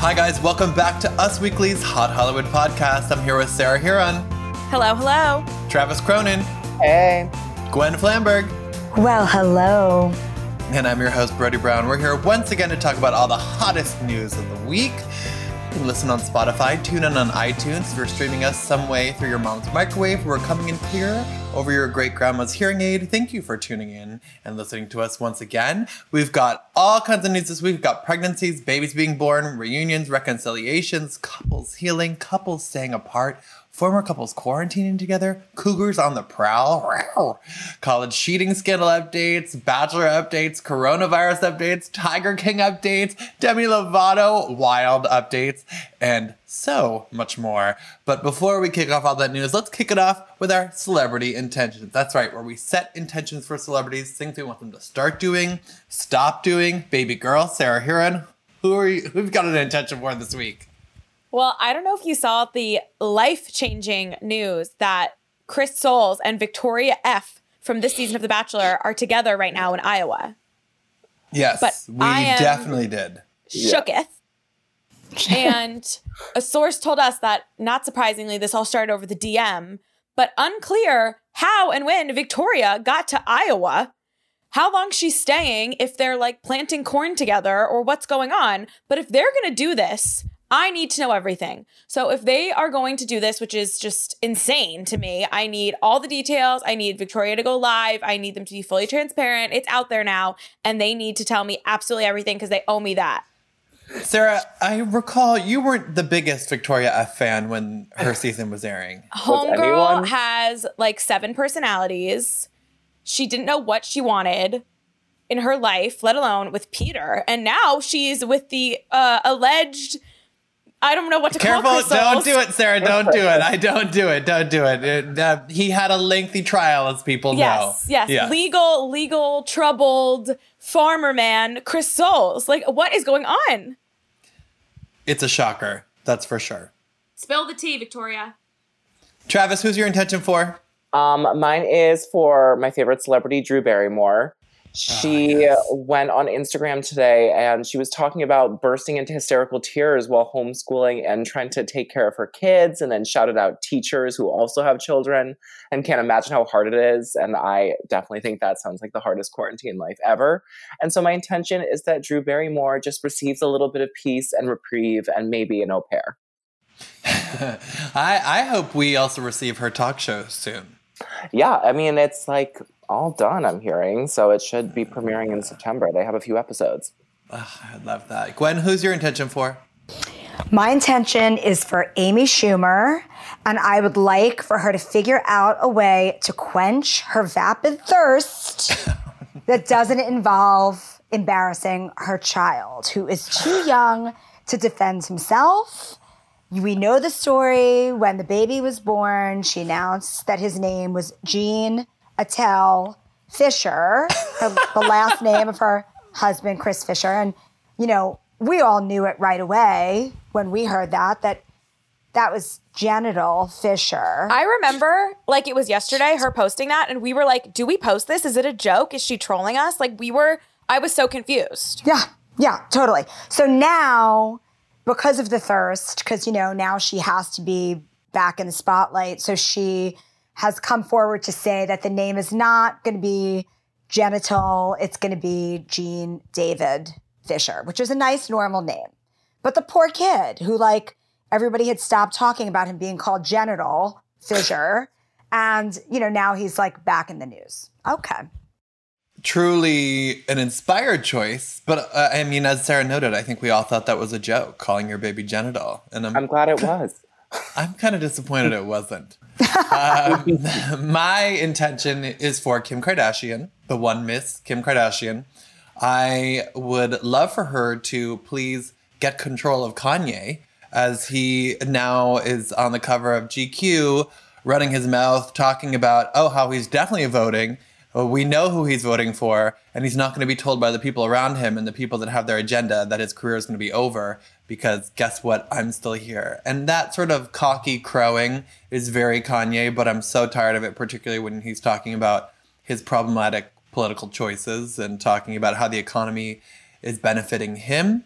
Hi, guys. Welcome back to Us Weekly's Hot Hollywood podcast. I'm here with Sarah Hearon, Hello, hello. Travis Cronin, Hey. Gwen Flamberg, Well, hello. and I'm your host, Brody Brown. We're here once again to talk about all the hottest news of the week. You can listen on Spotify, tune in on iTunes if you're streaming us some way through your mom's microwave. We're coming in clear over your great grandma's hearing aid. Thank you for tuning in and listening to us once again. We've got all kinds of news this week. We've got pregnancies, babies being born, reunions, reconciliations, couples healing, couples staying apart, former couples quarantining together, cougars on the prowl, Row. college cheating scandal updates, bachelor updates, coronavirus updates, Tiger King updates, Demi Lovato wild updates, and so much more. But before we kick off all that news, let's kick it off with our celebrity intentions. That's right, where we set intentions for celebrities, things we want them to start doing, stop doing. Baby girl, Sarah Hearon, who are you? Who've got an intention for this week? Well, I don't know if you saw the life changing news that Chris Soules and Victoria F from this season of The Bachelor are together right now in Iowa. Yes, But we I am- definitely did. Shooketh. and a source told us that, not surprisingly, this all started over the DM, but unclear how and when Victoria got to Iowa, how long she's staying, if they're like planting corn together or what's going on. But if they're going to do this, I need to know everything. So if they are going to do this, which is just insane to me, I need all the details. I need Victoria to go live. I need them to be fully transparent. It's out there now, and they need to tell me absolutely everything because they owe me that. Sarah, I recall you weren't the biggest Victoria F fan when her season was airing. Homegirl anyone- has like seven personalities. She didn't know what she wanted in her life, let alone with Peter. And now she's with the uh, alleged. I don't know what to Careful! call Chris Don't do it, Sarah. Don't do it. I don't do it. Don't do it. It, uh, he had a lengthy trial, as people Yes, know. yes, yes. Legal, legal, troubled farmer man, Chris Soules. Like, what is going on? It's a shocker. That's for sure. Spill the tea, Victoria. Travis, who's your intention for? Um, mine is for my favorite celebrity, Drew Barrymore. She ah, yes. went on Instagram today and she was talking about bursting into hysterical tears while homeschooling and trying to take care of her kids, and then shouted out teachers who also have children and can't imagine how hard it is. And I definitely think that sounds like the hardest quarantine life ever. And so my intention is that Drew Barrymore just receives a little bit of peace and reprieve and maybe an au pair. I, I hope we also receive her talk show soon. Yeah, I mean, it's like all done, I'm hearing. So it should be premiering in September. They have a few episodes. Ugh, I love that. Gwen, who's your intention for? My intention is for Amy Schumer, and I would like for her to figure out a way to quench her vapid thirst that doesn't involve embarrassing her child, who is too young to defend himself. We know the story. When the baby was born, she announced that his name was Gene Attell Fischer, her, the last name of her husband, Chris Fischer. And, you know, we all knew it right away when we heard that, that that was genital Fischer. I remember, like it was yesterday, her posting that, and we were like, "Do we post this? Is it a joke? Is she trolling us?" Like we were. I was so confused. Yeah, yeah, totally. So now, because of the thirst, because, you know, now she has to be back in the spotlight. So she has come forward to say that the name is not going to be genital, it's going to be Gene David Fischer, which is a nice, normal name. But the poor kid who, like, everybody had stopped talking about him being called genital Fischer. And, you know, now he's like back in the news. Okay. Truly an inspired choice, but uh, I mean, as Sarah noted, I think we all thought that was a joke, calling your baby genital, and I'm I'm glad it was. I'm kind of disappointed it wasn't. Um, my intention is for Kim Kardashian, the one Miss Kim Kardashian. I would love for her to please get control of Kanye as he now is on the cover of GQ, running his mouth, talking about, oh, how he's definitely voting. We know who he's voting for, and he's not going to be told by the people around him and the people that have their agenda that his career is going to be over because guess what? I'm still here. And that sort of cocky crowing is very Kanye, but I'm so tired of it, particularly when he's talking about his problematic political choices and talking about how the economy is benefiting him.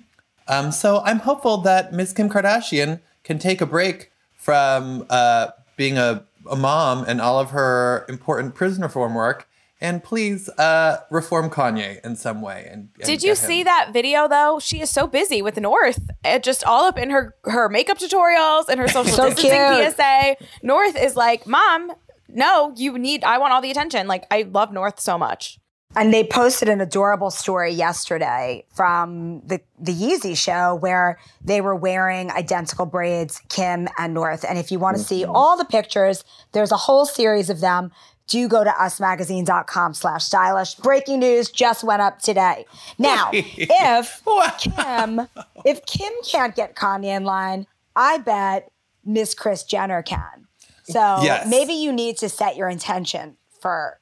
Um, so I'm hopeful that Miss Kim Kardashian can take a break from uh, being a, a mom and all of her important prison reform work and please uh, reform Kanye in some way. And, and did you see that video though? She is so busy with North, it just all up in her her makeup tutorials and her social so distancing cute. PSA. North is like, "Mom, no, you need. I want all the attention. Like, I love North so much." And they posted an adorable story yesterday from the, the Yeezy show where they were wearing identical braids, Kim and North. And if you want to see mm-hmm. all the pictures, there's a whole series of them do go to usmagazine.com slash stylish. Breaking news just went up today. Now, if Kim, if Kim can't get Kanye in line, I bet Miss Kris Jenner can. So yes. maybe you need to set your intention for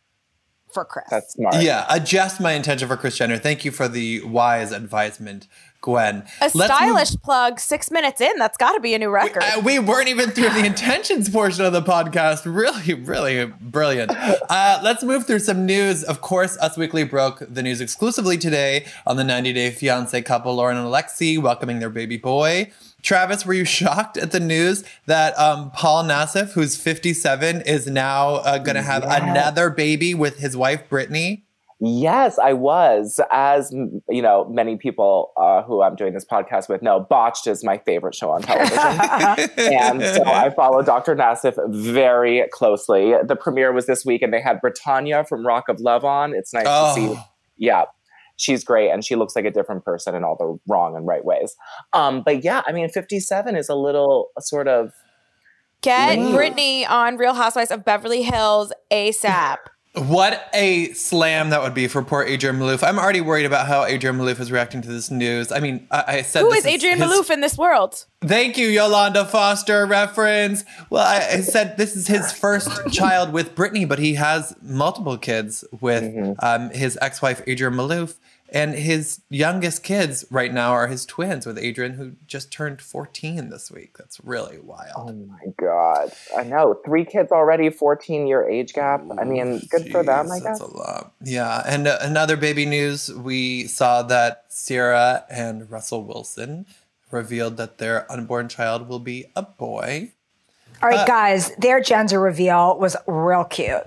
for Kris. That's smart. Yeah, adjust my intention for Kris Jenner. Thank you for the wise advisement. Gwen. A Let's stylish move- plug six minutes in. That's got to be a new record. We, uh, we, weren't even through the intentions portion of the podcast. Really, really brilliant. Uh, let's move through some news. Of course, Us Weekly broke the news exclusively today on the 90 Day Fiance couple, Loren and Alexei, welcoming their baby boy. Travis, were you shocked at the news that um, Paul Nassif, who's 57, is now uh, going to have yeah. another baby with his wife, Brittany? Yes, I was. As you know, many people uh, who I'm doing this podcast with know, Botched is my favorite show on television, and so I follow Dr. Nassif very closely. The premiere was this week, and they had Brittanya from Rock of Love on. It's nice oh. to see. Oh. Yeah, she's great, and she looks like a different person in all the wrong and right ways. Um, but yeah, I mean, 57 is a little sort of. Get Brittany on Real Housewives of Beverly Hills ASAP. What a slam that would be for poor Adrienne Maloof. I'm already worried about how Adrienne Maloof is reacting to this news. I mean, I, I said who is Adrienne his... Maloof in this world? Thank you, Yolanda Foster reference. Well, I, I said this is his first child with Brittany, but he has multiple kids with mm-hmm. um, his ex-wife Adrienne Maloof. And his youngest kids right now are his twins with Adrienne, who just turned 14 this week. That's really wild. Oh my God. I know. Three kids already, 14 year age gap. I mean, good Jeez, for them, I guess. That's a lot. Yeah. And uh, another baby news we saw that Ciara and Russell Wilson revealed that their unborn child will be a boy. All right, uh, guys, their gender reveal was real cute.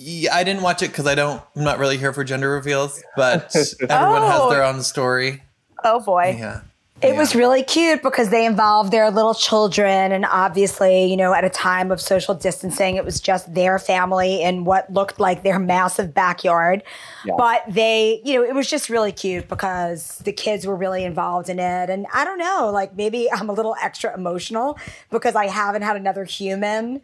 Yeah, I didn't watch it because I don't. I'm not really here for gender reveals, but everyone oh. has their own story. Oh boy. Yeah. It yeah. was really cute because they involved their little children. And obviously, you know, at a time of social distancing, it was just their family in what looked like their massive backyard. Yeah. But they, you know, it was just really cute because the kids were really involved in it. And I don't know, like maybe I'm a little extra emotional because I haven't had another human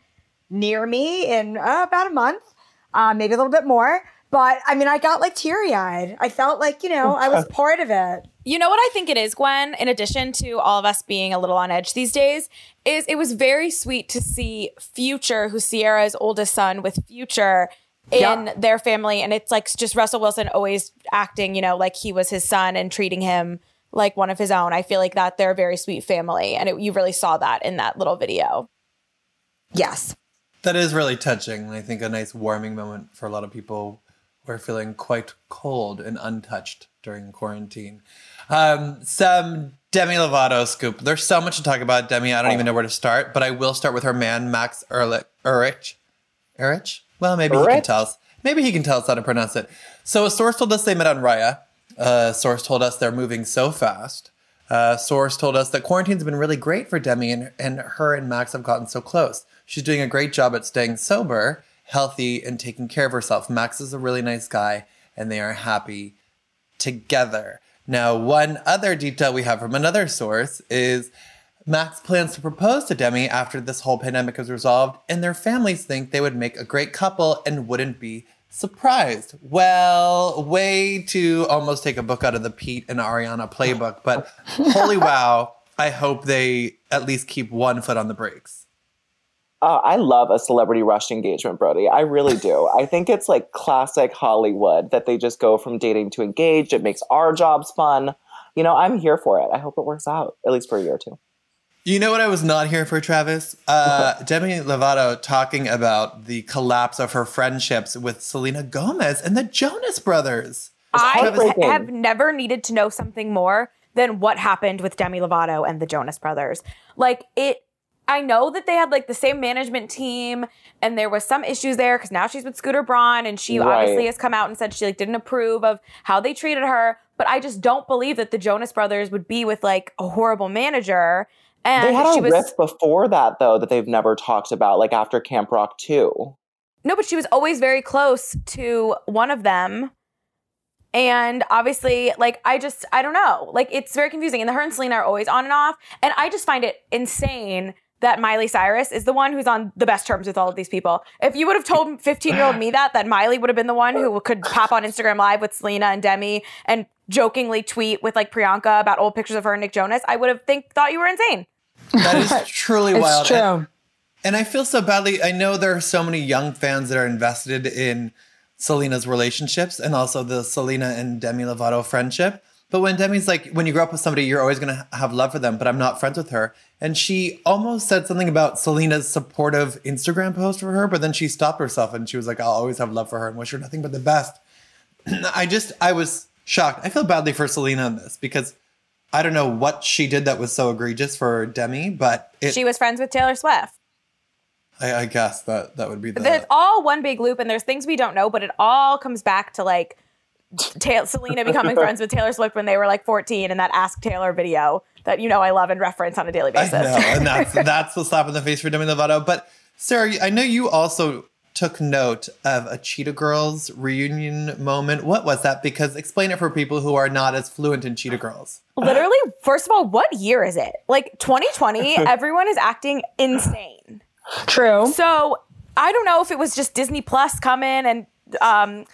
near me in uh, about a month uh, maybe a little bit more. But I mean, I got like teary eyed. I felt like, you know, I was part of it. You know what I think it is, Gwen, in addition to all of us being a little on edge these days, is it was very sweet to see Future, who's Ciara's oldest son, with Future in yeah. their family. And it's like just Russell Wilson always acting, you know, like he was his son and treating him like one of his own. I feel like that they're a very sweet family. And it, you really saw that in that little video. Yes. That is really touching. I think a nice warming moment for a lot of people who are feeling quite cold and untouched during quarantine. Um, some Demi Lovato scoop. There's so much to talk about Demi. I don't even know where to start, but I will start with her man, Max Ehrlich. Ehrlich? Ehrlich? Well, maybe he can tell us. Maybe he can tell us how to pronounce it. So a source told us they met on Raya. A source told us they're moving so fast. A source told us that quarantine's been really great for Demi and, and her and Max have gotten so close. She's doing a great job at staying sober, healthy, and taking care of herself. Max is a really nice guy, and they are happy together. Now, one other detail we have from another source is Max plans to propose to Demi after this whole pandemic is resolved, and their families think they would make a great couple and wouldn't be surprised. Well, way to almost take a book out of the Pete and Ariana playbook, but holy wow, I hope they at least keep one foot on the brakes. Uh, I love a celebrity rush engagement, Brody. I really do. I think it's like classic Hollywood that they just go from dating to engaged. It makes our jobs fun. You know, I'm here for it. I hope it works out, at least for a year or two. You know what I was not here for, Travis? Uh, Demi Lovato talking about the collapse of her friendships with Selena Gomez and the Jonas Brothers. I have never needed to know something more than what happened with Demi Lovato and the Jonas Brothers. Like it I know that they had like the same management team and there was some issues there because now she's with Scooter Braun and she Right. obviously has come out and said she like didn't approve of how they treated her. But I just don't believe that the Jonas Brothers would be with like a horrible manager. And they had she a was rift before that though that they've never talked about, like after Camp Rock 2. No, but she was always very close to one of them. And obviously, like, I just, I don't know. Like, it's very confusing. And the her and Selena are always on and off. And I just find it insane that Miley Cyrus is the one who's on the best terms with all of these people. If you would have told 15 year old me that, that Miley would have been the one who could pop on Instagram Live with Selena and Demi and jokingly tweet with like Priyanka about old pictures of her and Nick Jonas, I would have think thought you were insane. That is truly It's wild. true. And, and I feel so badly. I know there are so many young fans that are invested in Selena's relationships and also the Selena and Demi Lovato friendship. But when Demi's like, when you grow up with somebody, you're always going to have love for them, but I'm not friends with her. And she almost said something about Selena's supportive Instagram post for her, but then she stopped herself and she was like, I'll always have love for her and wish her nothing but the best. I just, I was shocked. I feel badly for Selena in this because I don't know what she did that was so egregious for Demi, but it, She was friends with Taylor Swift. I, I guess that that would be the. There's all one big loop, and there's things we don't know, but it all comes back to like Ta- Selena becoming friends with Taylor Swift when they were like 14, and that Ask Taylor video that you know I love and reference on a daily I basis. know, and that's that's the slap in the face for Demi Lovato. But Sarah, I know you also took note of a Cheetah Girls reunion moment. What was that? Because explain it for people who are not as fluent in Cheetah Girls. Literally, first of all, what year is it? Like 2020, everyone is acting insane. True. So I don't know if it was just Disney Plus coming and um,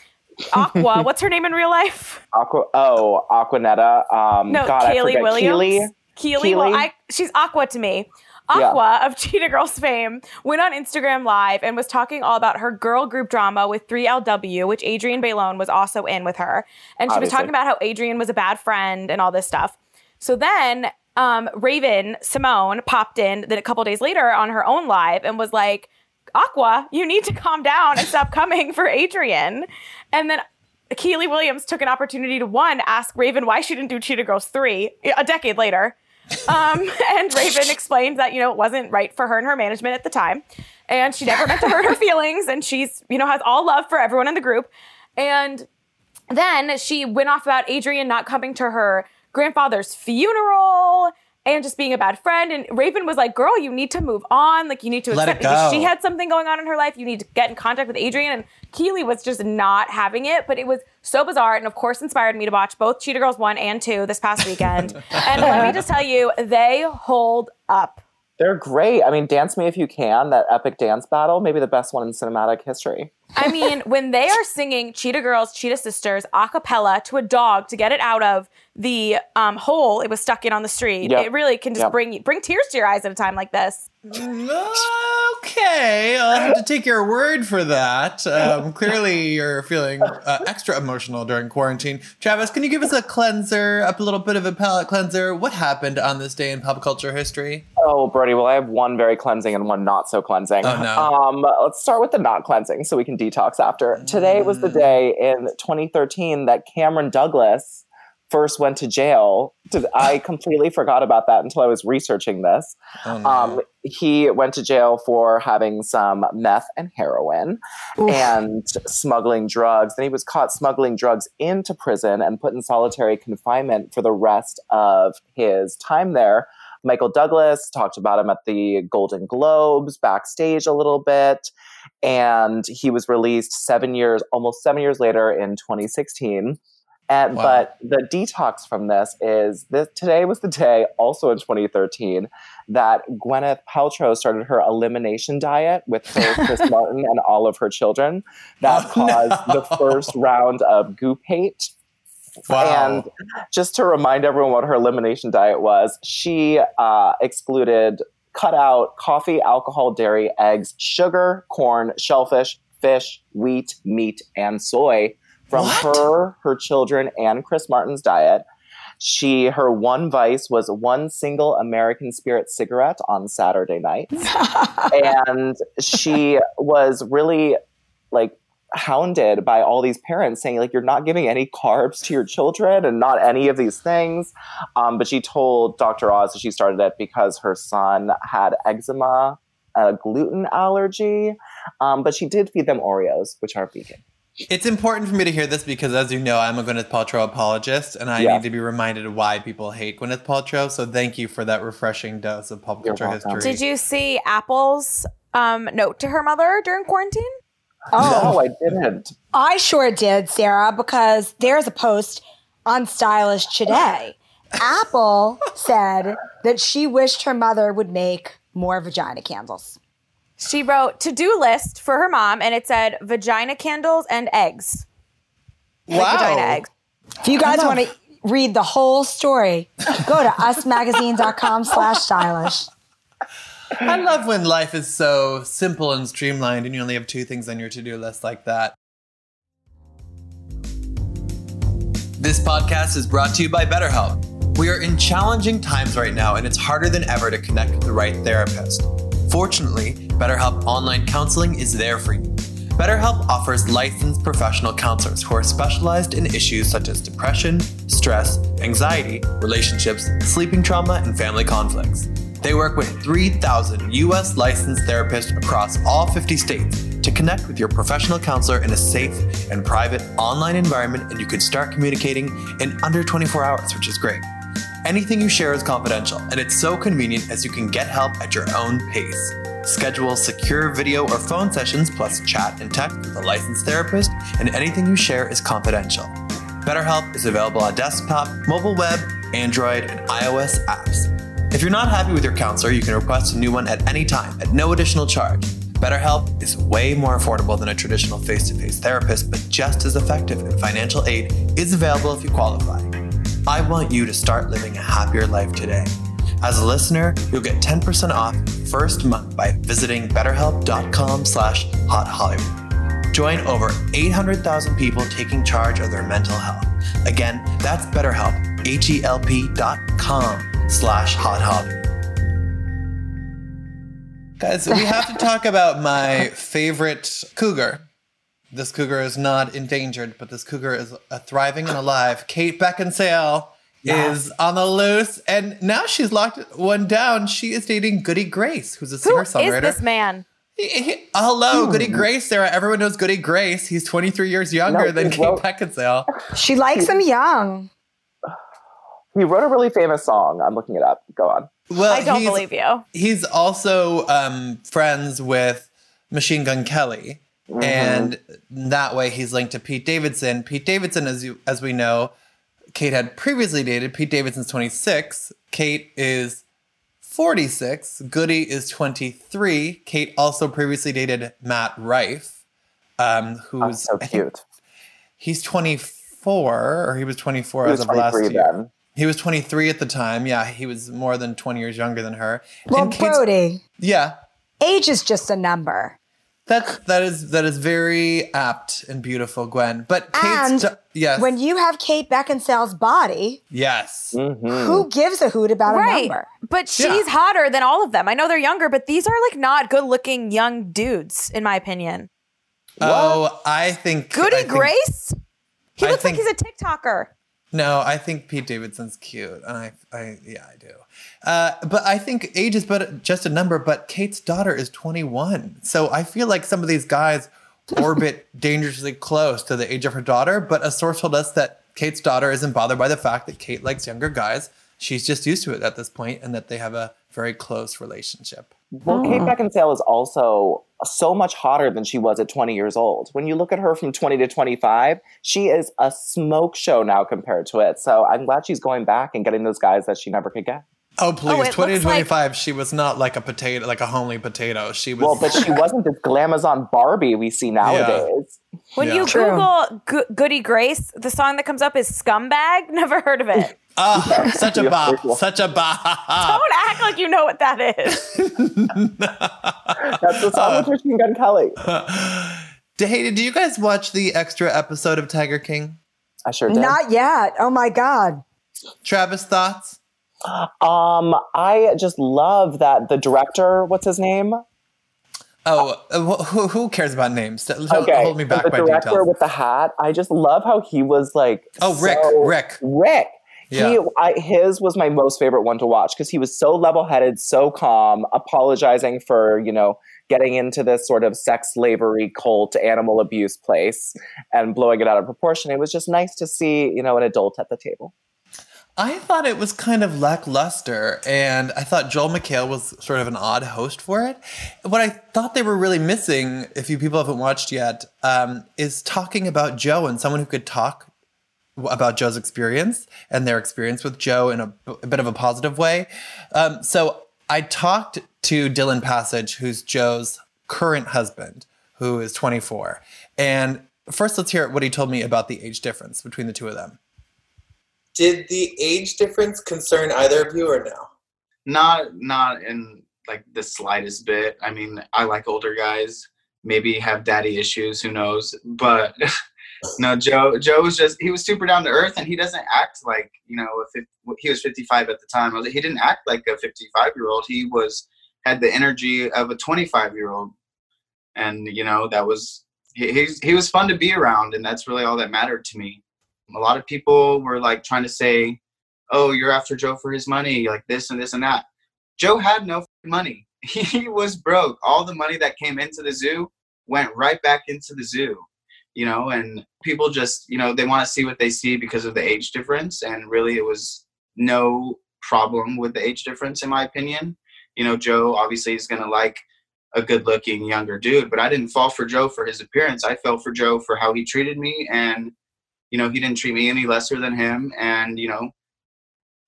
Aqua. what's her name in real life? Aqua, oh, Aquanetta. Um, No, God, Kaylee. Williams. Kiely? Kiely. Well, I, she's Aqua to me. Yeah. Aqua of Cheetah Girls fame went on Instagram Live and was talking all about her girl group drama with 3LW, which Adrienne Bailon was also in with her. And she was talking about how Adrienne was a bad friend and all this stuff. So then um, Raven-Symoné popped in then a couple days later on her own live and was like, Aqua, you need to calm down and stop coming for Adrienne. And then Kiely Williams took an opportunity to one ask Raven why she didn't do Cheetah Girls 3 a decade later. Um, and Raven explained that, you know, it wasn't right for her and her management at the time. And she never meant to hurt her feelings. And she's, you know, has all love for everyone in the group. And then she went off about Adrienne not coming to her grandfather's funeral and just being a bad friend. And Raven was like, girl, you need to move on. Like, you need to Let accept it go. She had something going on in her life. You need to get in contact with Adrienne. And Kiely was just not having it. But it was so bizarre. And of course, inspired me to watch both Cheetah Girls 1 and 2 this past weekend. and let me just tell you, they hold up. They're great. I mean, Dance Me If You Can, that epic dance battle, maybe the best one in cinematic history. I mean, when they are singing Cheetah Girls, Cheetah Sisters a cappella to a dog to get it out of the um, hole it was stuck in on the street, Yep. it really can just Yep. bring bring tears to your eyes at a time like this. Okay, I'll have to take your word for that. Um, clearly, you're feeling uh, extra emotional during quarantine. Travis, can you give us a cleanser, a little bit of a palate cleanser? What happened on this day in pop culture history? Oh, Brody, well, I have one very cleansing and one not so cleansing. Oh, no. Um, let's start with the not cleansing so we can detox after. Today was the day in 2013 that Cameron Douglas first went to jail. Did- I completely forgot about that until I was researching this. Oh, no. Um, he went to jail for having some meth and heroin and smuggling drugs. And he was caught smuggling drugs into prison and put in solitary confinement for the rest of his time there. Michael Douglas talked about him at the Golden Globes backstage a little bit. And he was released seven years, almost seven years later in 2016. And, Wow. But the detox from this is this today was the day, also in 2013, that Gwyneth Paltrow started her elimination diet with her, Chris Martin and all of her children. That Oh, caused no. the first round of goop hate. wow. And just to remind everyone what her elimination diet was, she uh, excluded, cut out coffee, alcohol, dairy, eggs, sugar, corn, shellfish, fish, wheat, meat, and soy from What? her, her children, and Chris Martin's diet. She her one vice was one single American Spirit cigarette on Saturday nights, and she was really like hounded by all these parents saying like you're not giving any carbs to your children and not any of these things um, but she told dr oz that she started it because her son had eczema a gluten allergy um, but she did feed them oreos which are vegan It's important for me to hear this because, as you know, I'm a Gwyneth Paltrow apologist, and I Yeah. need to be reminded of why people hate Gwyneth Paltrow. So, thank you for that refreshing dose of pop You're culture history. Did you see Apple's um, note to her mother during quarantine? Oh, no i didn't I sure did, Sarah, because there's a post on Stylish today. Apple said that she wished her mother would make more vagina candles. She wrote to do list for her mom, and it said vagina candles and eggs. Like Wow. vagina eggs. If you guys want to read the whole story, go to usmagazine.com slash stylish. I love when life is so simple and streamlined, and you only have two things on your to do list like that. This podcast is brought to you by BetterHelp. We are in challenging times right now, and it's harder than ever to connect with the right therapist. Fortunately, BetterHelp Online Counseling is there for you. BetterHelp offers licensed professional counselors who are specialized in issues such as depression, stress, anxiety, relationships, sleeping trauma, and family conflicts. They work with 3,000 US licensed therapists across all 50 states to connect with your professional counselor in a safe and private online environment, and you can start communicating in under 24 hours, which is great. Anything you share is confidential, and it's so convenient as you can get help at your own pace. Schedule secure video or phone sessions plus chat and text with a licensed therapist, and anything you share is confidential. BetterHelp is available on desktop, mobile web, Android, and iOS apps. If you're not happy with your counselor, you can request a new one at any time at no additional charge. BetterHelp is way more affordable than a traditional face to face therapist, but just as effective, and financial aid is available if you qualify. I want you to start living a happier life today. As a listener, you'll get 10% off first month by visiting betterhelp.com slash hot Hollywood. Join over 800,000 people taking charge of their mental health. Again, that's BetterHelp, H-E-L-P dot com slash hot Hollywood. Guys, we have to talk about my favorite cougar. This cougar is not endangered, but this cougar is thriving and alive. Kate Beckinsale is on the loose, and now she's locked one down. She is dating Goody Grace, who's a Who singer is songwriter. this man? Hello, Goody Grace, Sarah. Everyone knows Goody Grace. He's 23 years younger No, than Kate wrote- Beckinsale. She likes him young. he wrote a really famous song i'm looking it up go on Well, I don't believe you. he's also um, friends with Machine Gun Kelly, and that way he's linked to Pete Davidson. Pete Davidson, as you as we know, Kate had previously dated. Pete Davidson's 26. Kate is 46. Goody is 23. Kate also previously dated Matt Rife, um, who's That's so cute he's 24, or he was 24 he as was of last 23 year. then He was 23 at the time. Yeah, he was more than 20 years younger than her. Well, And Brody, yeah, age is just a number. That that is that is very apt and beautiful, Gwen. But And Kate's yes, When you have Kate Beckinsale's body, yes, Mhm. who gives a hoot about a Right. number? But she's hotter than all of them. I know they're younger, but these are like not good looking young dudes, in my opinion. Oh, I think Goody I think- Grace? He looks think- like he's a TikToker. No, I think Pete Davidson's cute, and I, I yeah, I do. Uh, but I think age is but just a number. But Kate's daughter is 21, so I feel like some of these guys orbit dangerously close to the age of her daughter. But a source told us that Kate's daughter isn't bothered by the fact that Kate likes younger guys. She's just used to it at this point, and that they have a very close relationship. Well, Kate Beckinsale is also so much hotter than she was at 20 years old. When you look at her from 20 to 25, she is a smoke show now compared to it. So I'm glad she's going back and getting those guys that she never could get. Oh please, it 20 to looks like- she was not like a potato, like a homely potato. She was. Well, but she wasn't this glamazon Barbie we see nowadays. When Yeah. you True. Google Go- Goody Grace, the song that comes up is Scumbag. Never heard of it. Ah, such a bop, such a bop. Don't act like you know what that is. That's the song with Machine Gun Kelly. Hey, do you guys watch the extra episode of Tiger King? I sure did. Not yet. Oh my God. Travis, thoughts? Um, I just love that the director, what's his name? Oh, uh, who, who cares about names? Hold- Okay, Hold me back the by director details. with the hat. I just love how he was like. Oh, Rick, so- Rick. Rick. Yeah. He, I, his was my most favorite one to watch because he was so level-headed, so calm, apologizing for you know getting into this sort of sex slavery cult, animal abuse place, and blowing it out of proportion. It was just nice to see you know an adult at the table. I thought it was kind of lackluster, and I thought Joel McHale was sort of an odd host for it. What I thought they were really missing, if you people haven't watched yet, um, is talking about Joe and someone who could talk about Joe's experience and their experience with Joe in a, a bit of a positive way. Um, so I talked to Dillon Passage, who's Joe's current husband, who is 24. And first, let's hear what he told me about the age difference between the two of them. Did the age difference concern either of you or no? not not in like the slightest bit. I mean i like older guys. Maybe have daddy issues who knows? But no joe joe was just he was super down to earth and he doesn't act like you know a 50, he was 55 at the time. He didn't act like a 55 year old he was had the energy of a 25 year old and you know that was he, he was fun to be around and that's really all that mattered to me a lot of people were like trying to say oh, you're after Joe for his money, like this and this and that. Joe had no money. He was broke. All the money that came into the zoo went right back into the zoo, you know, and people just, you know, they want to see what they see because of the age difference. And really, it was no problem with the age difference, in my opinion. You know, Joe obviously is going to like a good looking younger dude, but I didn't fall for Joe for his appearance. I fell for Joe for how he treated me. And, you know, he didn't treat me any lesser than him. And, you know,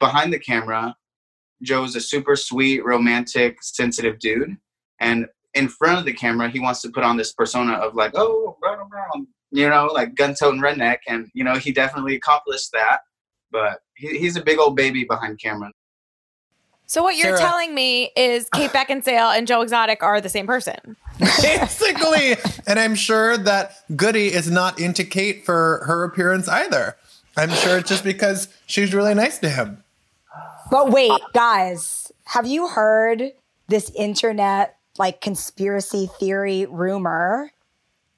behind the camera, Joe's a super sweet, romantic, sensitive dude. And in front of the camera, he wants to put on this persona of like, oh, you know, like gun toting redneck. And, you know, he definitely accomplished that. But he, he's a big old baby behind camera. So what you're Sarah. telling me is Kate Beckinsale and Joe Exotic are the same person. Basically. and I'm sure that Goody is not into Kate for her appearance either. I'm sure it's just because she's really nice to him. But wait, guys, have you heard this internet like conspiracy theory rumor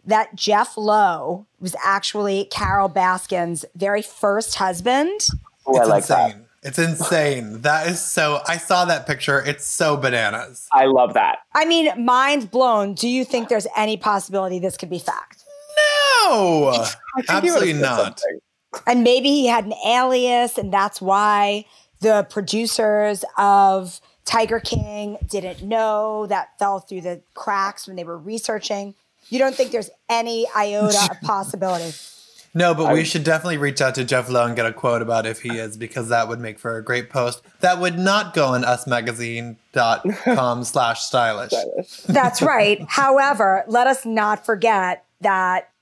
that Jeff Lowe was actually Carole Baskin's very first husband? Oh, I It's like that. Insane. It's insane. That is so. I saw that picture. It's so bananas. I love that. I mean, mind blown. Do you think there's any possibility this could be fact? No, I think he absolutely not. something. And maybe he had an alias, and that's why the producers of Tiger King didn't know that fell through the cracks when they were researching. You don't think there's any iota of possibility? No, but we should definitely reach out to Jeff Lowe and get a quote about if he is, because that would make for a great post. That would not go on usmagazine.com slash stylish. That's right. However, let us not forget that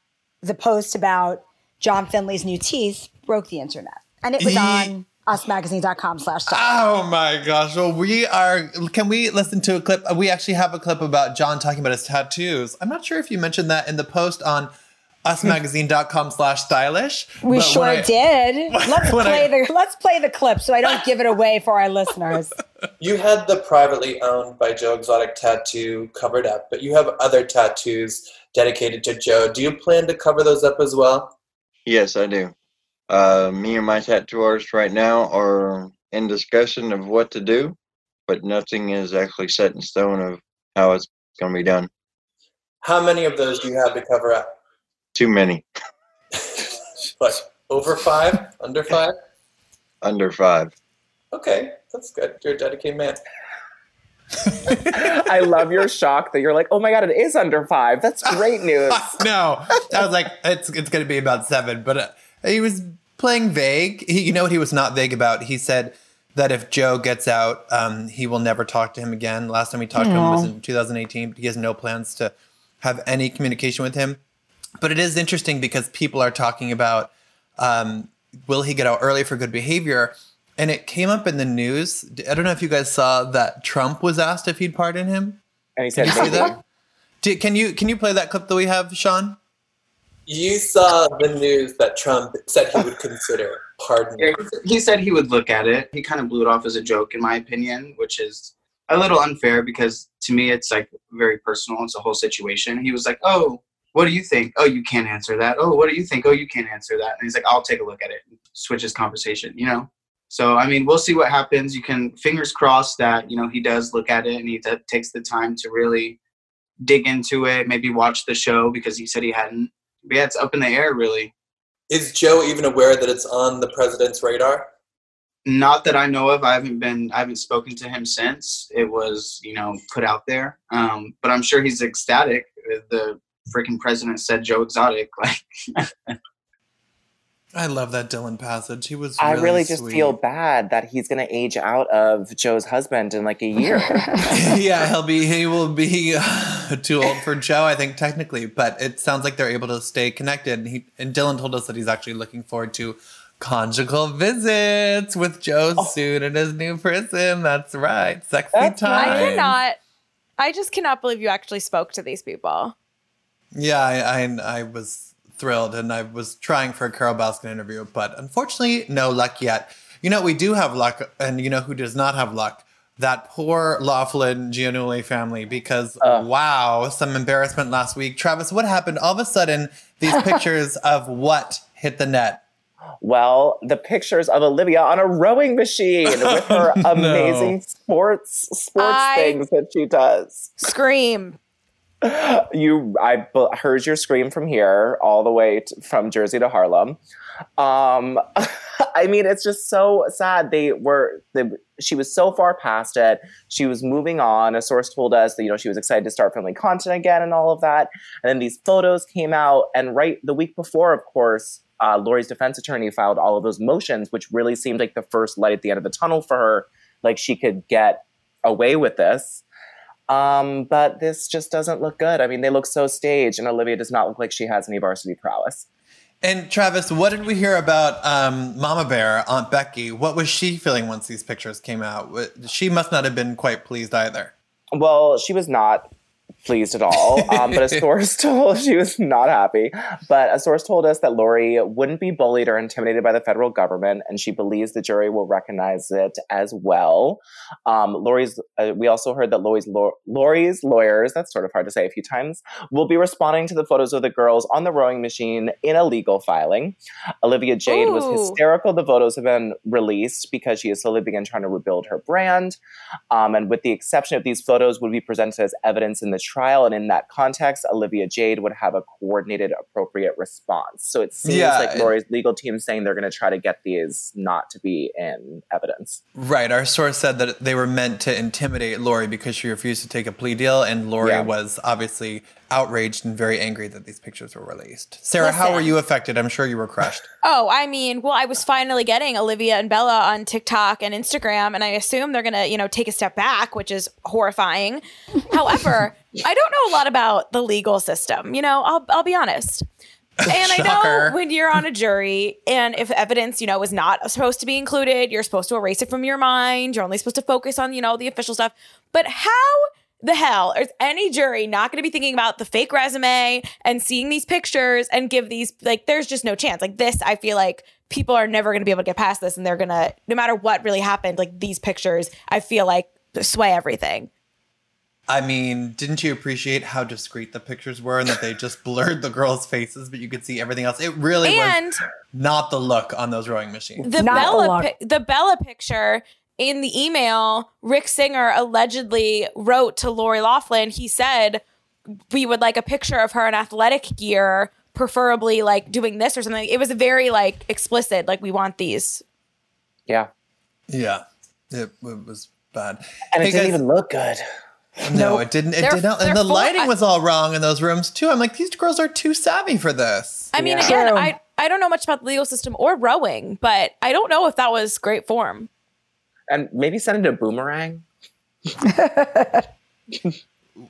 the post about John Finlay's new teeth broke the internet. And it was Ye- on usmagazine.com slash stylish. Oh my gosh. Well, we are. Can we listen to a clip? We actually have a clip about John talking about his tattoos. I'm not sure if you mentioned that in the post on usmagazine.com slash stylish. We but sure I- did. Let's play I- the let's play the clip so I don't give it away for our listeners. You had the privately owned by Joe Exotic tattoo covered up, but you have other tattoos dedicated to Joe. Do you plan to cover those up as well? Yes, I do. Uh, me and my tattoo artist right now are in discussion of what to do, but nothing is actually set in stone of how it's going to be done. How many of those do you have to cover up? Too many. Like over five? Under five? Under five. Okay, that's good. You're a dedicated man. I love your shock that you're like, oh my god, it is under five. That's great news. no, I was like, it's it's going to be about seven. But uh, he was playing vague. He, you know what he was not vague about? He said that if Joe gets out, um, he will never talk to him again. Last time we talked to him was in 2018. But he has no plans to have any communication with him. But it is interesting because people are talking about um, will he get out early for good behavior? And it came up in the news. I don't know if you guys saw that Trump was asked if he'd pardon him. And he said, Did you see that? Did, can you can you play that clip that we have, Sean? You saw the news that Trump said he would consider pardoning. He said he would look at it. He kind of blew it off as a joke, in my opinion, which is a little unfair because to me it's like very personal. It's a whole situation. He was like, "Oh, what do you think? Oh, you can't answer that. Oh, what do you think? Oh, you can't answer that." And he's like, "I'll take a look at it." Switches conversation, you know. So I mean, we'll see what happens. You can fingers crossed that you know he does look at it and he t- takes the time to really dig into it. Maybe watch the show because he said he hadn't. But yeah, it's up in the air, really. Is Joe even aware that it's on the president's radar? Not that I know of. I haven't been. I haven't spoken to him since it was, you know, put out there. Um, but I'm sure he's ecstatic. The freaking president said Joe Exotic. Like, I love that Dillon Passage. He was. I really, really just sweet. feel bad that he's going to age out of Joe's husband in like a year. yeah, he'll be. He will be uh, too old for Joe, I think, technically. But it sounds like they're able to stay connected. And he and Dylan told us that he's actually looking forward to conjugal visits with Joe soon in his new prison. That's right, sexy That's time. I cannot. I just cannot believe you actually spoke to these people. Yeah, I, I I was thrilled, and I was trying for a Carole Baskin interview, but unfortunately, no luck yet. You know, we do have luck, and you know who does not have luck? That poor Loughlin Giannulli family, because Ugh. wow, some embarrassment last week. Travis, what happened? All of a sudden, these pictures of what hit the net? well, the pictures of Olivia on a rowing machine with her No. amazing sports sports I- things that she does. Scream. You i heard your scream from here all the way t- from jersey to harlem. Um i mean it's just so sad. They were they, she was so far past it. She was moving on. A source told us that you know she was excited to start filming content again and all of that. And then these photos came out. And right the week before of course uh, Lori's defense attorney filed all of those motions, which really seemed like the first light at the end of the tunnel for her. Like she could get away with this. Um, but this just doesn't look good. I mean, they look so staged, and Olivia does not look like she has any varsity prowess. And Travis, what did we hear about um, Mama Bear, Aunt Becky? What was she feeling once these pictures came out? She must not have been quite pleased either. Well, she was not pleased at all. Um, but a source told she was not happy. But a source told us that Lori wouldn't be bullied or intimidated by the federal government, and she believes the jury will recognize it as well. Um, Lori's. Uh, we also heard that Lori's Lori's lawyers. That's sort of hard to say a few times. Will be responding to the photos of the girls on the rowing machine in a legal filing. Olivia Jade was hysterical. The photos have been released because she has slowly begun trying to rebuild her brand. Um, and with the exception of these photos, would be presented as evidence in the trial. And in that context, Olivia Jade would have a coordinated, appropriate response. So it seems Yeah, like Lori's legal team is saying they're going to try to get these not to be in evidence. Right. Our source said that they were meant to intimidate Lori because she refused to take a plea deal, and Lori Yeah. was obviously outraged and very angry that these pictures were released. Sarah, how were you affected? I'm sure you were crushed. Oh, I mean, well, I was finally getting Olivia and Bella on TikTok and Instagram, and I assume they're gonna, you know, take a step back, which is horrifying. However, I don't know a lot about the legal system. You know, I'll I'll be honest. And I know when you're on a jury and if evidence, you know, is not supposed to be included, you're supposed to erase it from your mind. You're only supposed to focus on, you know, the official stuff. But how the hell is any jury not going to be thinking about the fake resume and seeing these pictures and give these like there's just no chance. Like this, I feel like people are never going to be able to get past this and they're going to no matter what really happened, like these pictures, I feel like sway everything. I mean, didn't you appreciate how discreet the pictures were and that they just blurred the girls' faces, but you could see everything else? It really And was not the look on those rowing machines. the Not Bella look. pi- the Bella picture in the email, Rick Singer allegedly wrote to Lori Loughlin. He said we would like a picture of her in athletic gear, preferably like doing this or something. It was very like explicit, like we want these. Yeah. Yeah, it, it was bad. And Hey, it didn't guys- even look good. No, it didn't. It They're- did not. And the full- lighting I- was all wrong in those rooms too. I'm like, these girls are too savvy for this. I mean, Yeah. again, I I don't know much about the legal system or rowing, but I don't know if that was great form. And maybe send it a boomerang.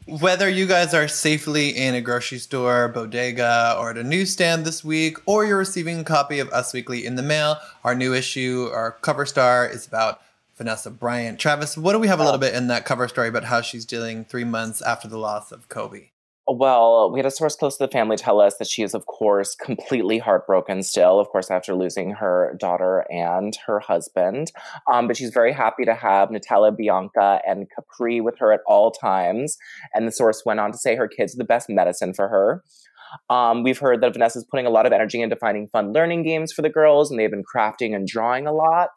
Whether you guys are safely in a grocery store, bodega, or at a newsstand this week, or you're receiving a copy of Us Weekly in the mail, our new issue, our cover star is about Vanessa Bryant. Travis, what do we have a little bit in that cover story about how she's dealing three months after the loss of Kobe? Well, we had a source close to the family tell us that she is, of course, completely heartbroken still, of course, after losing her daughter and her husband. Um, but she's very happy to have Natalia, Bianka, and Capri with her at all times. And the source went on to say her kids are the best medicine for her. Um, we've heard that Vanessa's putting a lot of energy into finding fun learning games for the girls, and they've been crafting and drawing a lot,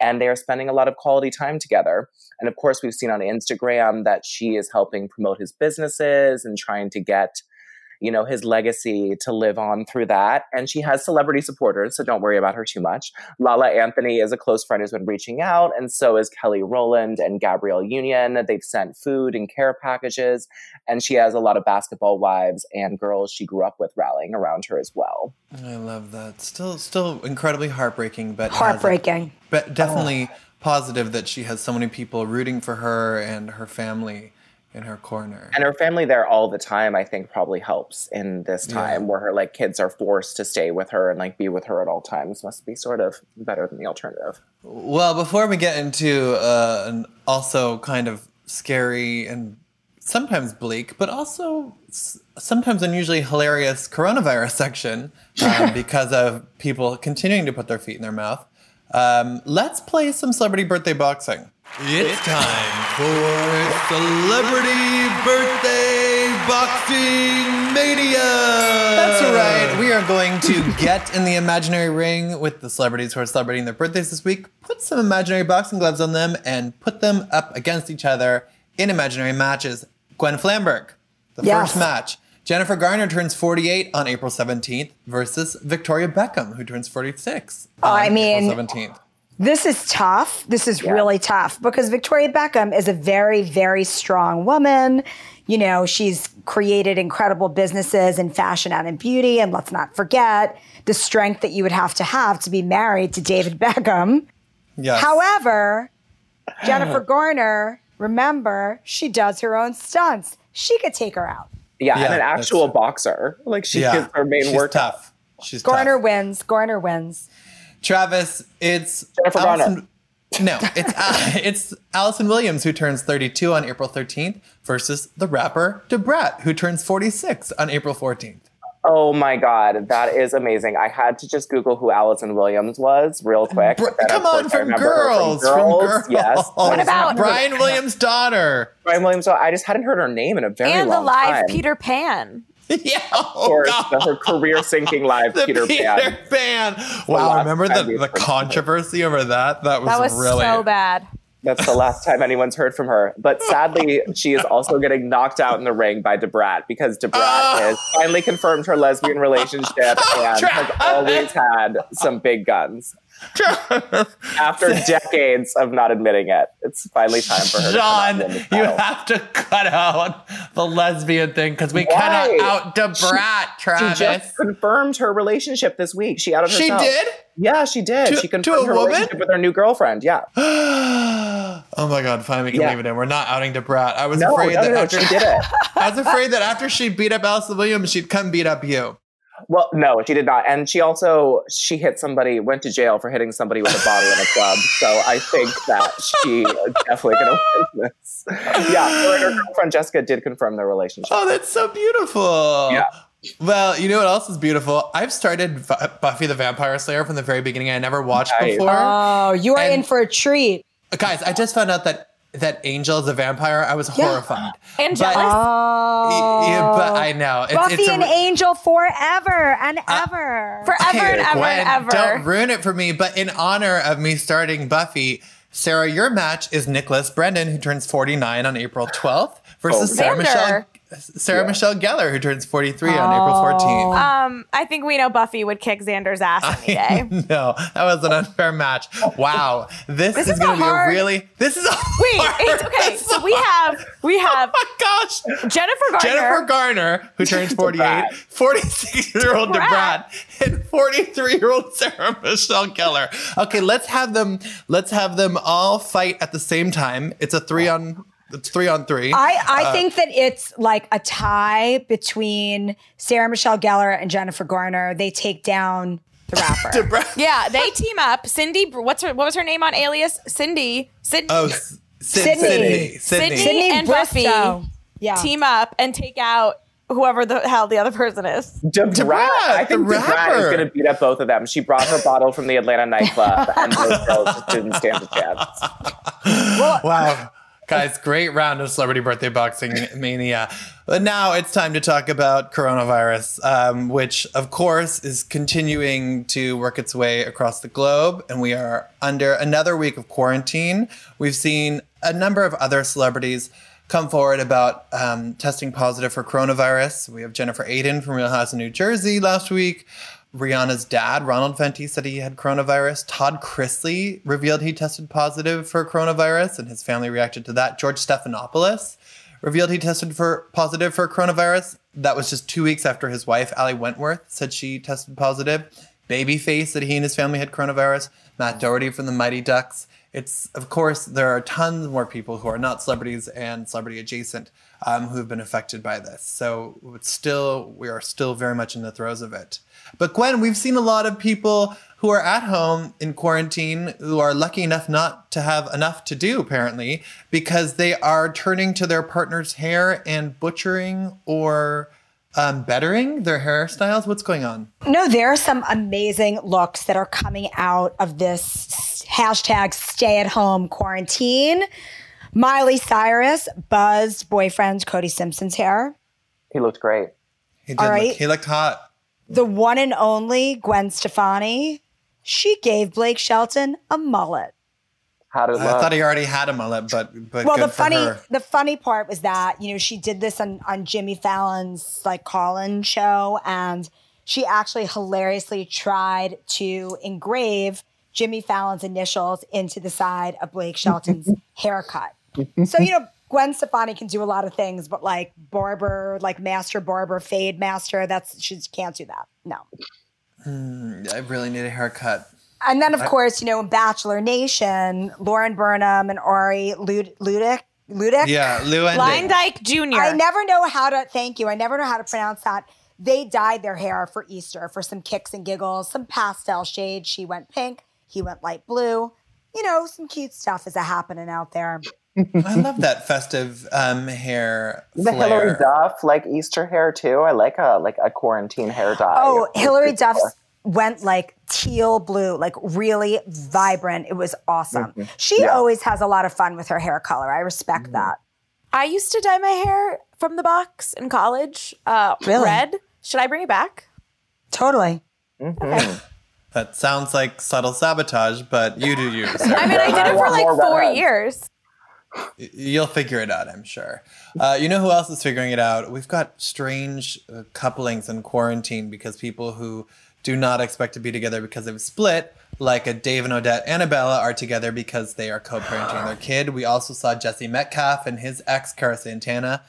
and they are spending a lot of quality time together. And of course, we've seen on Instagram that she is helping promote his businesses and trying to get you know, his legacy to live on through that. And she has celebrity supporters, so don't worry about her too much. Lala Anthony is a close friend who's been reaching out, and so is Kelly Rowland and Gabrielle Union. They've sent food and care packages, and she has a lot of basketball wives and girls she grew up with rallying around her as well. I love that. Still, still incredibly heartbreaking, but has a- Heartbreaking. but oh. definitely positive that she has so many people rooting for her and her family in her corner. And her family there all the time, I think, probably helps in this time Yeah. where her like kids are forced to stay with her and like be with her at all times. Must be sort of better than the alternative. Well, before we get into uh, an also kind of scary and sometimes bleak, but also s- sometimes unusually hilarious coronavirus section um, because of people continuing to put their feet in their mouth, um, let's play some celebrity birthday boxing. It's time for Celebrity Birthday Boxing Mania! That's right. We are going to get in the imaginary ring with the celebrities who are celebrating their birthdays this week, put some imaginary boxing gloves on them, and put them up against each other in imaginary matches. Gwen Flamberg, the Yes. first match. Jennifer Garner turns 48 on April 17th versus Victoria Beckham, who turns 46 on Oh, I mean- April 17th. This is tough. This is really tough because Victoria Beckham is a very, very strong woman. You know, she's created incredible businesses in fashion and in beauty. And let's not forget the strength that you would have to have to be married to David Beckham. Yes. However, Jennifer Garner, remember, she does her own stunts. She could take her out. Yeah, Yeah, and an actual boxer. Like she yeah, is her main she's work. tough. She's Garner tough. wins. Garner wins. Travis, it's Jennifer Garner. Allison- No, it's uh, it's Allison Williams who turns 32 on April 13th versus the rapper Da Brat who turns 46 on April 14th. Oh my god, that is amazing. I had to just Google who Allison Williams was real quick. Br- but then, of come on, from remember her girls, from girls. Yes. What about- Brian Williams' daughter? Brian Williams? So I just hadn't heard her name in a very and long time. And the live time. Peter Pan. yeah, Of oh course, God. the- her career sinking live The Peter, Pan. Pan. Wow, last remember the, the heard from her. controversy over that? That was, That was really so bad. That's the last time anyone's heard from her. But sadly, she is also getting knocked out in the ring by Da Brat because Da Brat Oh. has finally confirmed her lesbian relationship oh, and has always had some big guns. After decades of not admitting it, it's finally time for her John, to come out and the you have to cut out the lesbian thing because we Why? cannot out Da Brat, She Travis. just confirmed her relationship this week. She outed She herself. She did? Yeah, she did. To- she confirmed her woman? relationship with her new girlfriend. Yeah. oh my god, fine, we can Yeah. leave it in. We're not outing Da Brat. I was No, afraid no, that no, no, after she did it. I was afraid that after she beat up Allison Williams, she'd come beat up you. Well, no, she did not. And she also she hit somebody, went to jail for hitting somebody with a bottle in a club. So I think that she definitely gonna win this. Yeah, her her girlfriend Jessica did confirm their relationship. Oh, that's so beautiful. Yeah. Well, you know what else is beautiful? I've started V- Buffy the Vampire Slayer from the very beginning. I never watched Nice. before. Oh, you are And- in for a treat. Guys, I just found out that that Angel is a vampire. I was horrified. And But- Oh. Yeah, but I know. It's, Buffy it's a, and Angel forever and uh, ever. Forever Okay, and ever Gwen, and ever. Don't ruin it for me. But in honor of me starting Buffy, Sarah, your match is Nicholas Brendon, who turns 49 on April 12th, versus Oh, Sarah Xander. Michelle Sarah Yeah. Michelle Gellar, who turns 43 on April 14th. Um, I think we know Buffy would kick Xander's ass any day. no, that was an unfair match. Wow, this, This is, is going to be hard- a really. This is a Wait, it's okay. So we have we have Oh my gosh, Jennifer Garner. Jennifer Garner, who turns 48, 46 year old Da Brat. Debrat, and 43 year old Sarah Michelle Gellar. Okay, let's have them. Let's have them all fight at the same time. It's a three on. It's three on three. I, I uh, think that it's like a tie between Sarah Michelle Gellar and Jennifer Garner. They take down the rapper. Da Brat. Yeah, they team up. Cindy, what's her? What was her name on Alias? Cindy. Cindy. Oh, S- Sydney. Sydney. Sydney. Sydney. and Buffy Yeah. team up and take out whoever the hell the other person is. Da Brat. Debrat, I think the Da Brat is going to beat up both of them. She brought her bottle from the Atlanta nightclub, and those girls just didn't stand a chance. wow. Guys, great round of celebrity birthday boxing mania. But now it's time to talk about coronavirus, um, which, of course, is continuing to work its way across the globe. And we are under another week of quarantine. We've seen a number of other celebrities come forward about um, testing positive for coronavirus. We have Jennifer Aydin from Real House of New Jersey last week. Rihanna's dad, Ronald Fenty, said he had coronavirus. Todd Chrisley revealed he tested positive for coronavirus, and his family reacted to that. George Stephanopoulos revealed he tested for positive for coronavirus. That was just two weeks after his wife, Ali Wentworth, said she tested positive. Babyface said he and his family had coronavirus. Matt Doherty from the Mighty Ducks. It's of course there are tons more people who are not celebrities and celebrity adjacent um, who have been affected by this. So it's still we are still very much in the throes of it. But Gwen, we've seen a lot of people who are at home in quarantine who are lucky enough not to have enough to do apparently because they are turning to their partner's hair and butchering or um, bettering their hairstyles. What's going on? No, there are some amazing looks that are coming out of this hashtag stay at home quarantine. Miley Cyrus buzzed boyfriend Cody Simpson's hair. He looked great. He did All look, he looked hot. The one and only Gwen Stefani, she gave Blake Shelton a mullet. How did I look? thought he already had a mullet, but but well, good the for funny her. the funny part was that you know she did this on on Jimmy Fallon's like call-in show, and she actually hilariously tried to engrave Jimmy Fallon's initials into the side of Blake Shelton's haircut. So you know. Gwen Stefani can do a lot of things, but like barber, like master barber, fade master, that's she can't do that. No. Mm, I really need a haircut. And then, of course, you know, in Bachelor Nation, Lauren Burnham and Arie Lud- Ludick, Ludick. Yeah, Lou and Jr. I never know how to. Thank you. I never know how to pronounce that. They dyed their hair for Easter for some kicks and giggles, some pastel shades. She went pink. He went light blue. You know, some cute stuff is happening out there. I love that festive um, hair the flare. Hilary Duff like Easter hair too. I like a like a quarantine hair dye. Oh, Hilary good Duff went like teal blue, like really vibrant. It was awesome. She Yeah. always has a lot of fun with her hair color. I respect that. I used to dye my hair from the box in college. Uh, Really? Red. Should I bring it back? Totally. Mhm. That sounds like subtle sabotage, but you do you. Sarah. I mean, I did it for like four years. You'll figure it out, I'm sure. Uh, you know who else is figuring it out? We've got strange uh, couplings in quarantine because people who do not expect to be together because they've split, like a Dave and Odette Annabella, are together because they are co-parenting their kid. We also saw Jesse Metcalfe and his ex, Cara Santana.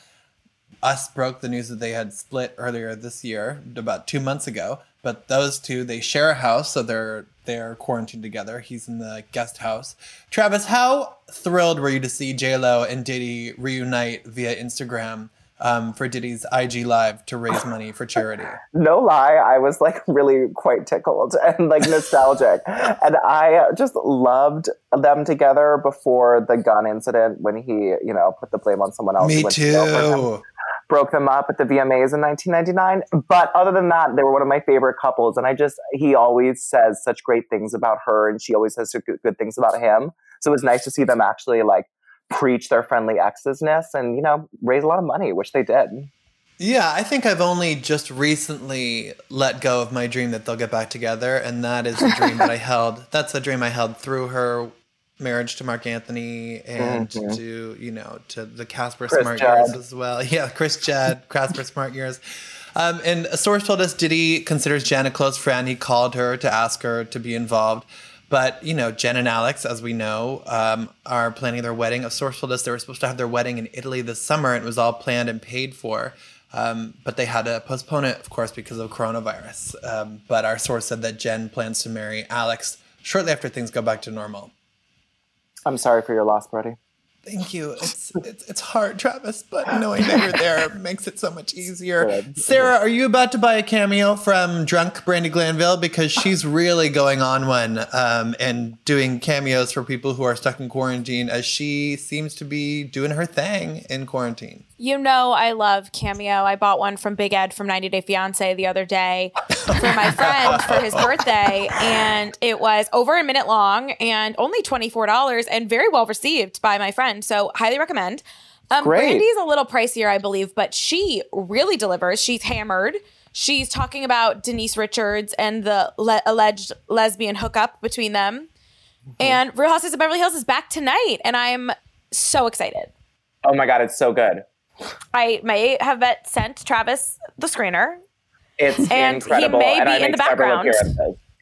Us broke the news that they had split earlier this year, about two months ago. But those two, they share a house, so they're they're quarantined together. He's in the guest house. Travis, how thrilled were you to see J Lo and Diddy reunite via Instagram um, for Diddy's IG Live to raise money for charity? no lie, I was like really quite tickled and like nostalgic. and I just loved them together before the gun incident when he, you know, put the blame on someone else. Me who to him. too. Broke them up at the VMAs in 1999. But other than that, they were one of my favorite couples. And I just, he always says such great things about her and she always says such good, good things about him. So it was nice to see them actually like preach their friendly exesness and, you know, raise a lot of money, which they did. Yeah, I think I've only just recently let go of my dream that they'll get back together, and that is a dream that I held. That's a dream I held through her marriage to Marc Anthony and Mhm. to you know to the Casper Chris Smart Judd. years as well. Yeah, Chris Judd, Casper Smart years. Um, and a source told us Diddy considers Jen a close friend. He called her to ask her to be involved. But, you know, Jen and Alex, as we know, um, are planning their wedding. A source told us they were supposed to have their wedding in Italy this summer. and It was all planned and paid for. Um, but they had to postpone it, of course, because of coronavirus. Um, but our source said that Jen plans to marry Alex shortly after things go back to normal. I'm sorry for your loss, Brody. Thank you. It's it's, it's hard, Travis, but knowing that you're there makes it so much easier. Good. Sarah, are you about to buy a cameo from Drunk Brandi Glanville because she's really going on one um, and doing cameos for people who are stuck in quarantine, as she seems to be doing her thing in quarantine. You know I love Cameo. I bought one from Big Ed from 90 Day Fiance the other day for my friend for his birthday, and it was over a minute long and only $24 and very well received by my friend. So highly recommend. Um, Great. Brandi's a little pricier, I believe, but she really delivers. She's hammered. She's talking about Denise Richards and the le- alleged lesbian hookup between them. And Real Houses of Beverly Hills is back tonight, and I'm so excited. Oh my god, it's so good. I may have bet sent Travis the screener. It's And he may and be I in make the background.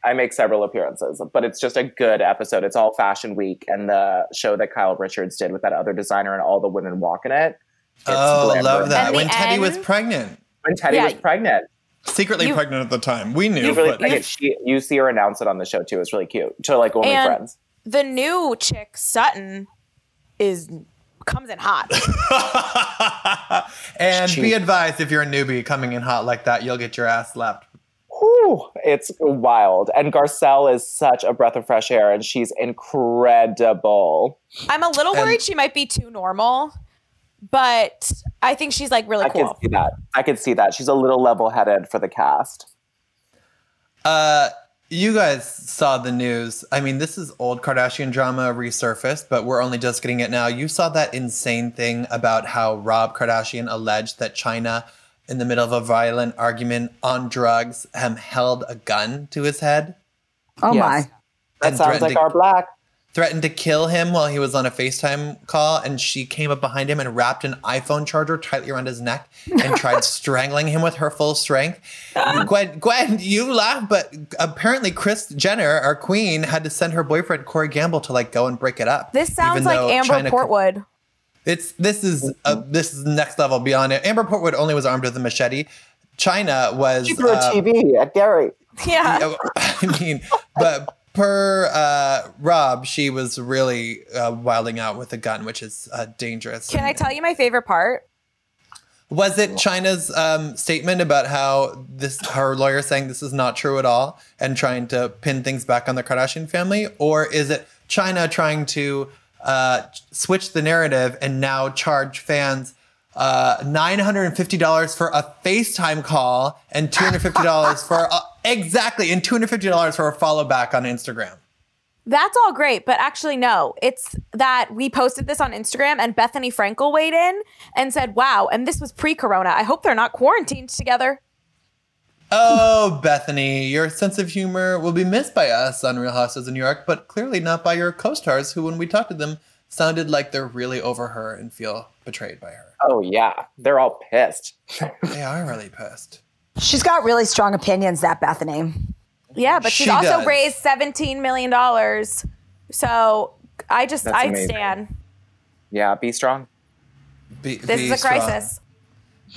I make several appearances, but it's just a good episode. It's all Fashion Week and the show that Kyle Richards did with that other designer and all the women walk in it. It's oh, glamorous. love that. And When Teddi was pregnant, When Teddi Yeah. was pregnant, secretly You- pregnant at the time. We knew, you really but like it. She, you see her announce it on the show too. It's really cute to like only And- friends. The new chick Sutton is comes in hot. and She- be advised if you're a newbie coming in hot like that, you'll get your ass slapped. Whew, it's wild. And Garcelle is such a breath of fresh air, and she's incredible. I'm a little And- worried she might be too normal, but I think she's like really cool. I can see that. I can see that. She's a little level headed for the cast. Uh, you guys saw the news. I mean, this is old Kardashian drama resurfaced, but we're only just getting it now. You saw that insane thing about how Rob Kardashian alleged that Chyna, in the middle of a violent argument on drugs, um, held a gun to his head Oh Yes. my. That And sounds like to- our black. Threatened to kill him while he was on a FaceTime call, and she came up behind him and wrapped an iPhone charger tightly around his neck and tried strangling him with her full strength. Gwen, Gwen, you laugh, but apparently Kris Jenner, our queen, had to send her boyfriend Corey Gamble to like go and break it up. This sounds like Amber Chyna- Portwood. It's this is uh, this is next level beyond it. Amber Portwood only was armed with a machete. Chyna was She threw a uh, TV at Gary. Yeah. yeah, I mean, but per uh, Rob, she was really uh, wilding out with a gun, which is uh, dangerous. Can I tell you my favorite part? Was it Chyna's um, statement about how this her lawyer saying this is not true at all and trying to pin things back on the Kardashian family, or is it China trying to uh, switch the narrative and now charge fans? Uh, nine hundred and fifty dollars for a FaceTime call and two hundred fifty dollars for a, exactly and two hundred fifty dollars for a follow back on Instagram. That's all great, but actually, no. It's that we posted this on Instagram and Bethenny Frankel weighed in and said, wow, and this was pre corona. I hope they're not quarantined together. Oh, Bethenny, your sense of humor will be missed by us on Real Houses of New York, but clearly not by your co-stars, who, when we talked to them, sounded like they're really over her and feel betrayed by her. Oh yeah, they're all pissed. They are really pissed. She's got really strong opinions, that Bethenny. Yeah, but she's She also does. raised $17 million. So I just, That's I amazing. stand. Yeah, be strong. Be, This be is a strong. crisis.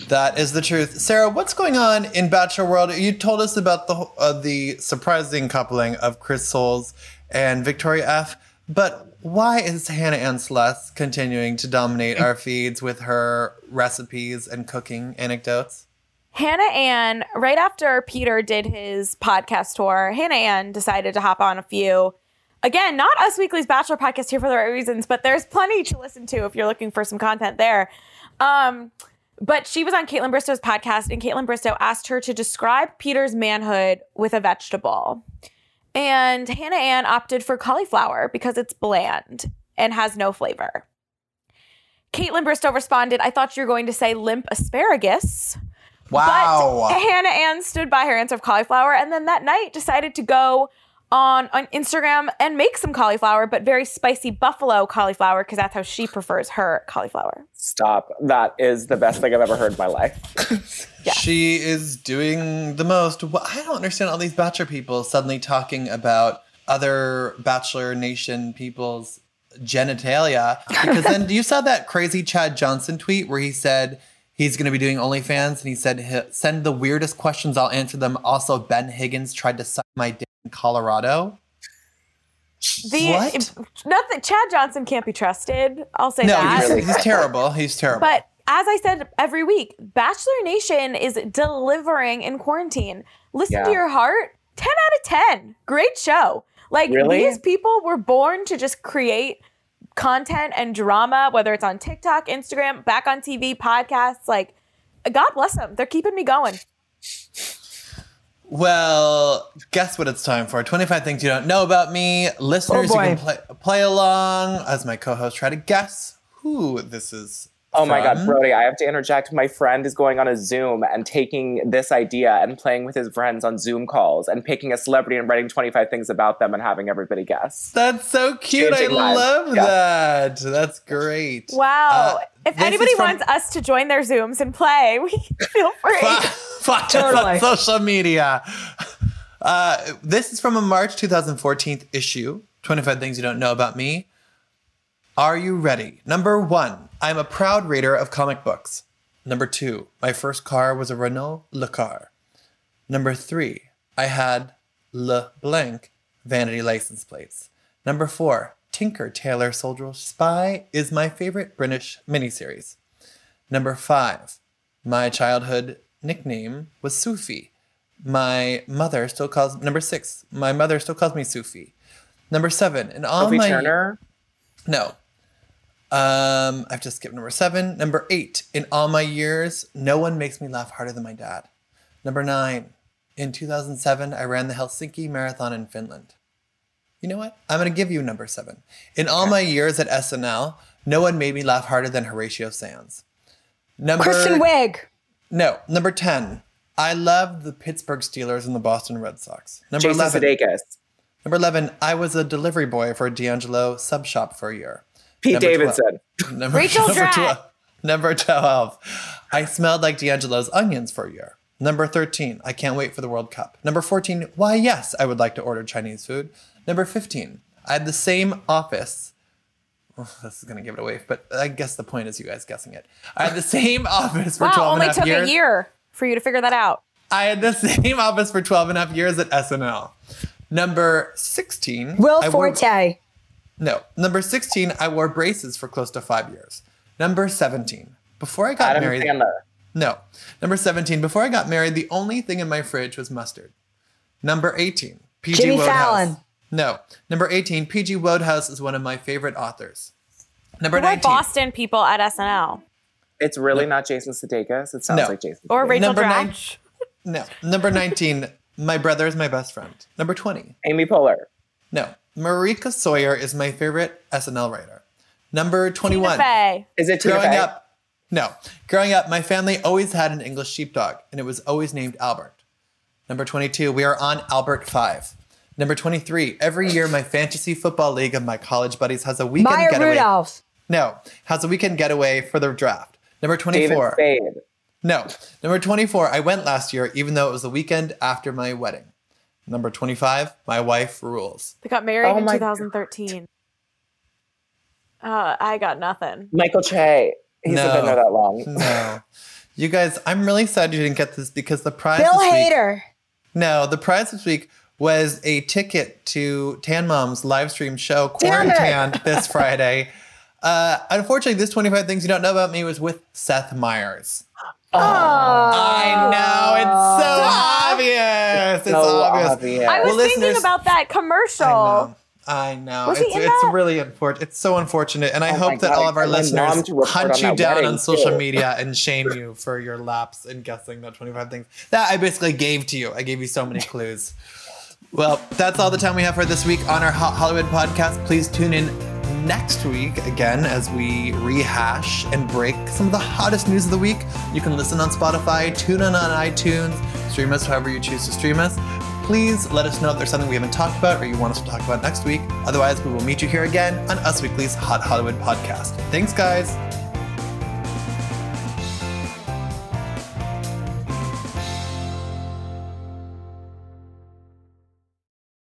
That is the truth. Sarah, what's going on in Bachelor World? You told us about the uh, the surprising coupling of Chris Soules and Victoria F. But why is Hannah Ann Sluss continuing to dominate our feeds with her recipes and cooking anecdotes? Hannah Ann, right after Peter did his podcast tour, Hannah Ann decided to hop on a few. Again, not Us Weekly's Bachelor podcast here for the right reasons, but there's plenty to listen to if you're looking for some content there. Um, but she was on Kaitlyn Bristowe's podcast, and Kaitlyn Bristowe asked her to describe Peter's manhood with a vegetable. And Hannah Ann opted for cauliflower because it's bland and has no flavor. Kaitlyn Bristowe responded, I thought you were going to say limp asparagus. Wow. But Hannah Ann stood by her answer of cauliflower and then that night decided to go on, on Instagram and make some cauliflower, but very spicy buffalo cauliflower because that's how she prefers her cauliflower. Stop. That is the best thing I've ever heard in my life. Yeah. She is doing the most. Wh- I don't understand all these Bachelor people suddenly talking about other Bachelor Nation people's genitalia. Because then you saw that crazy Chad Johnson tweet where he said he's going to be doing OnlyFans and he said, send the weirdest questions, I'll answer them. Also, Ben Higgins tried to suck my dick in Colorado. The What? nothing Chad Johnson can't be trusted. I'll say No, that. he's, he's terrible. He's terrible. But as I said every week, Bachelor Nation is delivering in quarantine. Listen Yeah. to your heart. 10 out of 10. Great show. Like Really? these people were born to just create content and drama, whether it's on TikTok, Instagram, back on TV, podcasts. Like, God bless them. They're keeping me going. Well, guess what it's time for? 25 things you don't know about me. Listeners, oh, you can play, play along as my co host try to guess who this is. Oh my God. Brody, I have to interject. My friend is going on a Zoom and taking this idea and playing with his friends on Zoom calls and picking a celebrity and writing 25 things about them and having everybody guess. That's so cute. I lives. love Yeah. that. That's great. Wow. Uh, if anybody from- wants us to join their Zooms and play, we feel free. Find us Totally. social media. Uh, this is from a March 2014 issue 25 Things You Don't Know About Me. Are you ready? Number one, I'm a proud reader of comic books. Number two, my first car was a Renault Le Car. Number three, I had Le Blanc vanity license plates. Number four, Tinker Tailor Soldier Spy is my favorite British miniseries. Number five, my childhood nickname was Sufi. My mother still calls number six. My mother still calls me Sufi. Number seven, and all Sophie my Turner. no. Um, I've just skipped number seven. Number eight, in all my years, no one makes me laugh harder than my dad. Number nine, in 2007, I ran the Helsinki Marathon in Finland. You know what? I'm going to give you number seven. In all my years at SNL, no one made me laugh harder than Horatio Sanz. Number Kristen Wiig. no, number 10. I love the Pittsburgh Steelers and the Boston Red Sox. Number Jason 11. Sudeikis. Number 11. I was a delivery boy for D'Angelo sub shop for a year. Pete Number 12. Davidson. Number, Rachel number Dratch. 12. Number 12. I smelled like D'Angelo's onions for a year. Number 13. I can't wait for the World Cup. Number 14. Why, yes, I would like to order Chinese food. Number 15. I had the same office. Oh, this is going to give it away, but I guess the point is you guys guessing it. I had the same office for 12 wow, and only a half took years. a year for you to figure that out. I had the same office for 12 and a half years at SNL. Number 16. Will I wore- Forte. No. Number 16, I wore braces for close to five years. Number 17, before I got Adam married. Sandler. No. Number 17, before I got married, the only thing in my fridge was mustard. Number 18, PG Jimmy Wodehouse. Fallon. No. Number 18, PG Wodehouse is one of my favorite authors. Number Who are 19. Boston people at SNL? It's really not Jason Sudeikis. It sounds No. like Jason. Or Sudeikis. Rachel Number nine- Dratch? No. Number 19, my brother is my best friend. Number 20, Amy Poehler. no. Marika Sawyer is my favorite SNL writer. Number 21. Tina Fey. Is it Tina Growing Fey? up, no. Growing up, my family always had an English sheepdog, and it was always named Albert. Number 22, we are on Albert 5. Number 23, every year my fantasy football league of my college buddies has a weekend Maya getaway. Rudolph. No, has a weekend getaway for the draft. Number David 24. Spade. No. Number 24, I went last year, even though it was the weekend after my wedding. Number 25, my wife rules. They got married Oh in 2013. Uh, I got nothing. Michael Che. He's No. been there that long. No. You guys, I'm really sad you didn't get this because the prize Bill this week. Hader. No, the prize this week was a ticket to Tan Mom's live stream show, Damn it. Quarantined, this Friday. Uh, unfortunately, this 25 Things You Don't Know About Me was with Seth Meyers. Oh. I know, it's so obvious. It's So obvious. obvious. I was Well, thinking about that commercial. I know. I know. Was he it's in it's that? really unfortunate. It's so unfortunate. And I Oh hope that God, all of our I want my listeners to hunt you down wedding, on social too. media and shame you for your lapse in guessing that 25 things. That I basically gave to you. I gave you so many clues. Well, that's all the time we have for this week on our Hot Hollywood podcast. Please tune in next week again as we rehash and break some of the hottest news of the week. You can listen on Spotify, tune in on iTunes, stream us however you choose to stream us. Please let us know if there's something we haven't talked about or you want us to talk about next week. Otherwise, we will meet you here again on Us Weekly's Hot Hollywood podcast. Thanks, guys.